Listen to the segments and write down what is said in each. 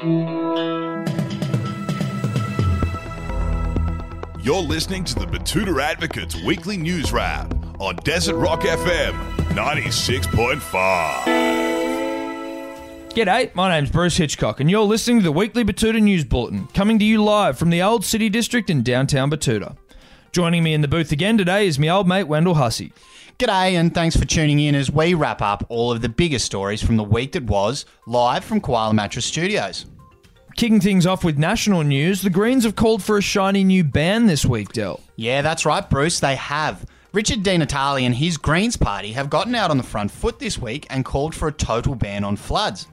You're listening to the Betoota Advocates Weekly News Wrap on Desert Rock FM 96.5. G'day, my name's Bruce Hitchcock, and you're listening to the weekly Betoota News Bulletin, coming to you live from the Old City District in downtown Betoota. Joining me in the booth again today is my old mate Wendell Hussey. G'day, and thanks for tuning in as we wrap up all of the biggest stories from the week that was live from Koala Mattress Studios. Kicking things off with national news, the Greens have called for a shiny new ban this week, Dell. Yeah, that's right, Bruce, they have. Richard Di Natale and his Greens party have gotten out on the front foot this week and called for a total ban on floods.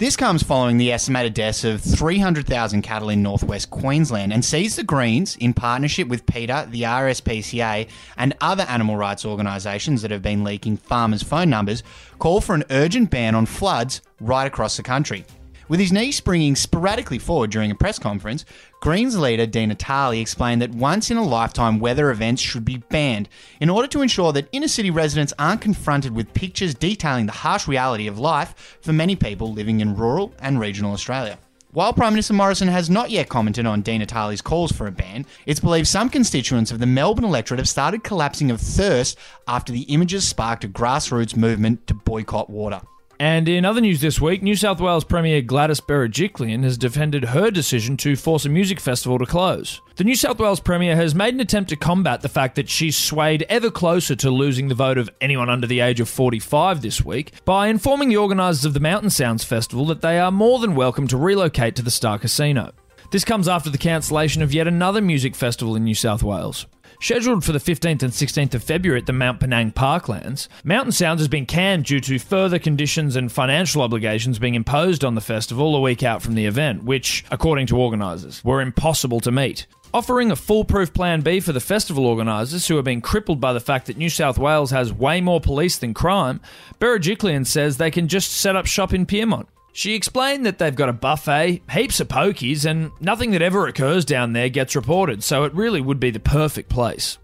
This comes following the estimated deaths of 300,000 cattle in northwest Queensland and sees the Greens, in partnership with PETA, the RSPCA, and other animal rights organisations that have been leaking farmers' phone numbers, call for an urgent ban on floods right across the country. With his knee springing sporadically forward during a press conference, Greens leader Di Natale explained that once in a lifetime weather events should be banned in order to ensure that inner city residents aren't confronted with pictures detailing the harsh reality of life for many people living in rural and regional Australia. While Prime Minister Morrison has not yet commented on Di Natale's calls for a ban, it's believed some constituents of the Melbourne electorate have started collapsing of thirst after the images sparked a grassroots movement to boycott water. And in other news this week, New South Wales Premier Gladys Berejiklian has defended her decision to force a music festival to close. The New South Wales Premier has made an attempt to combat the fact that she's swayed ever closer to losing the vote of anyone under the age of 45 this week by informing the organisers of the Mountain Sounds Festival that they are more than welcome to relocate to the Star Casino. This comes after the cancellation of yet another music festival in New South Wales. Scheduled for the 15th and 16th of February at the Mount Penang Parklands, Mountain Sounds has been canned due to further conditions and financial obligations being imposed on the festival a week out from the event, which, according to organisers, were impossible to meet. Offering a foolproof plan B for the festival organisers who are being crippled by the fact that New South Wales has way more police than crime, Berejiklian says they can just set up shop in Pyrmont. She explained that they've got a buffet, heaps of pokies, and nothing that ever occurs down there gets reported, so it really would be the perfect place.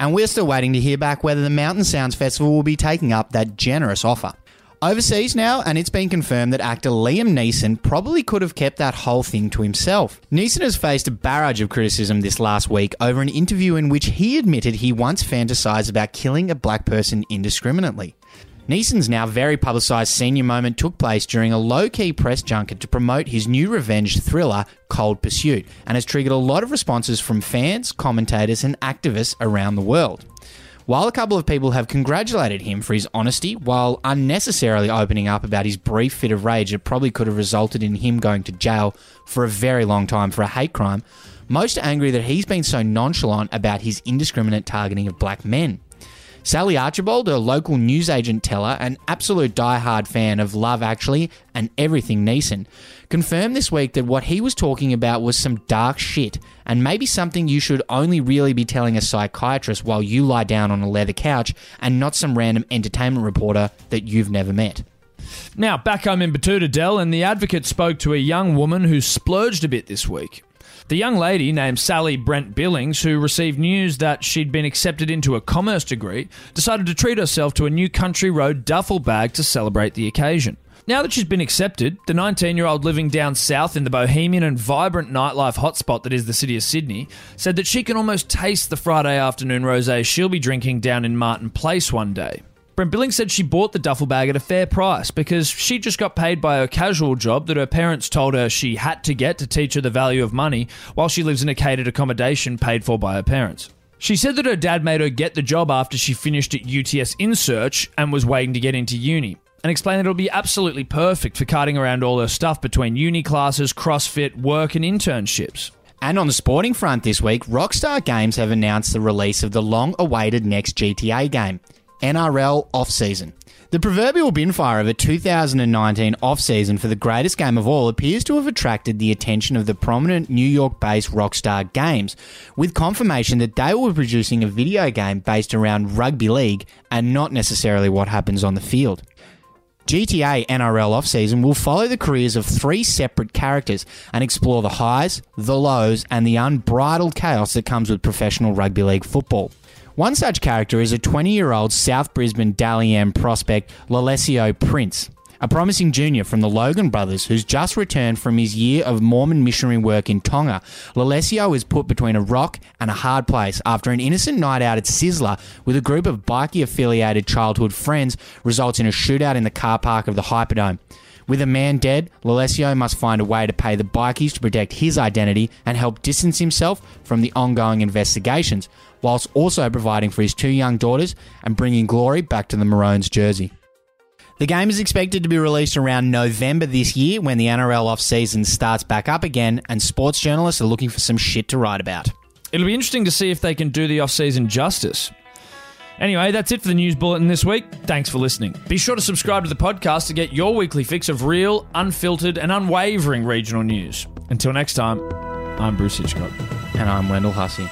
And we're still waiting to hear back whether the Mountain Sounds Festival will be taking up that generous offer. Overseas now, and it's been confirmed that actor Liam Neeson probably could have kept that whole thing to himself. Neeson has faced a barrage of criticism this last week over an interview in which he admitted he once fantasized about killing a black person indiscriminately. Neeson's now very publicised senior moment took place during a low key press junket to promote his new revenge thriller, Cold Pursuit, and has triggered a lot of responses from fans, commentators, and activists around the world. While a couple of people have congratulated him for his honesty, while unnecessarily opening up about his brief fit of rage that probably could have resulted in him going to jail for a very long time for a hate crime, most are angry that he's been so nonchalant about his indiscriminate targeting of black men. Sally Archibald, a local newsagent teller, an absolute die-hard fan of Love Actually and everything Neeson, confirmed this week that what he was talking about was some dark shit and maybe something you should only really be telling a psychiatrist while you lie down on a leather couch and not some random entertainment reporter that you've never met. Now, back home in Betoota Dell, and the advocate spoke to a young woman who splurged a bit this week. The young lady named Sally Brent Billings, who received news that she'd been accepted into a commerce degree, decided to treat herself to a new country road duffel bag to celebrate the occasion. Now that she's been accepted, the 19 year old living down south in the bohemian and vibrant nightlife hotspot that is the city of Sydney said that she can almost taste the Friday afternoon rose she'll be drinking down in Martin Place one day. Brent Billings said she bought the duffel bag at a fair price because she just got paid by her casual job that her parents told her she had to get to teach her the value of money while she lives in a catered accommodation paid for by her parents. She said that her dad made her get the job after she finished at UTS Insearch and was waiting to get into uni, and explained that it'll be absolutely perfect for carting around all her stuff between uni classes, CrossFit, work, and internships. And on the sporting front this week, Rockstar Games have announced the release of the long awaited next GTA game. NRL off-season. The proverbial binfire of a 2019 off-season for the greatest game of all appears to have attracted the attention of the prominent New York-based Rockstar Games, with confirmation that they were producing a video game based around rugby league and not necessarily what happens on the field. GTA NRL off-season will follow the careers of three separate characters and explore the highs, the lows, and the unbridled chaos that comes with professional rugby league football. One such character is a 20 year old South Brisbane Dally M prospect, Lalesio Prince. A promising junior from the Logan brothers who's just returned from his year of Mormon missionary work in Tonga. Lalesio is put between a rock and a hard place after an innocent night out at Sizzler with a group of bikie affiliated childhood friends results in a shootout in the car park of the Hyperdome. With a man dead, Lalesio must find a way to pay the bikies to protect his identity and help distance himself from the ongoing investigations, whilst also providing for his two young daughters and bringing glory back to the Maroons jersey. The game is expected to be released around November this year when the NRL off season starts back up again and sports journalists are looking for some shit to write about. It'll be interesting to see if they can do the off-season justice. Anyway, that's it for the news bulletin this week. Thanks for listening. Be sure to subscribe to the podcast to get your weekly fix of real, unfiltered, and unwavering regional news. Until next time, I'm Bruce Hitchcock. And I'm Wendell Hussey.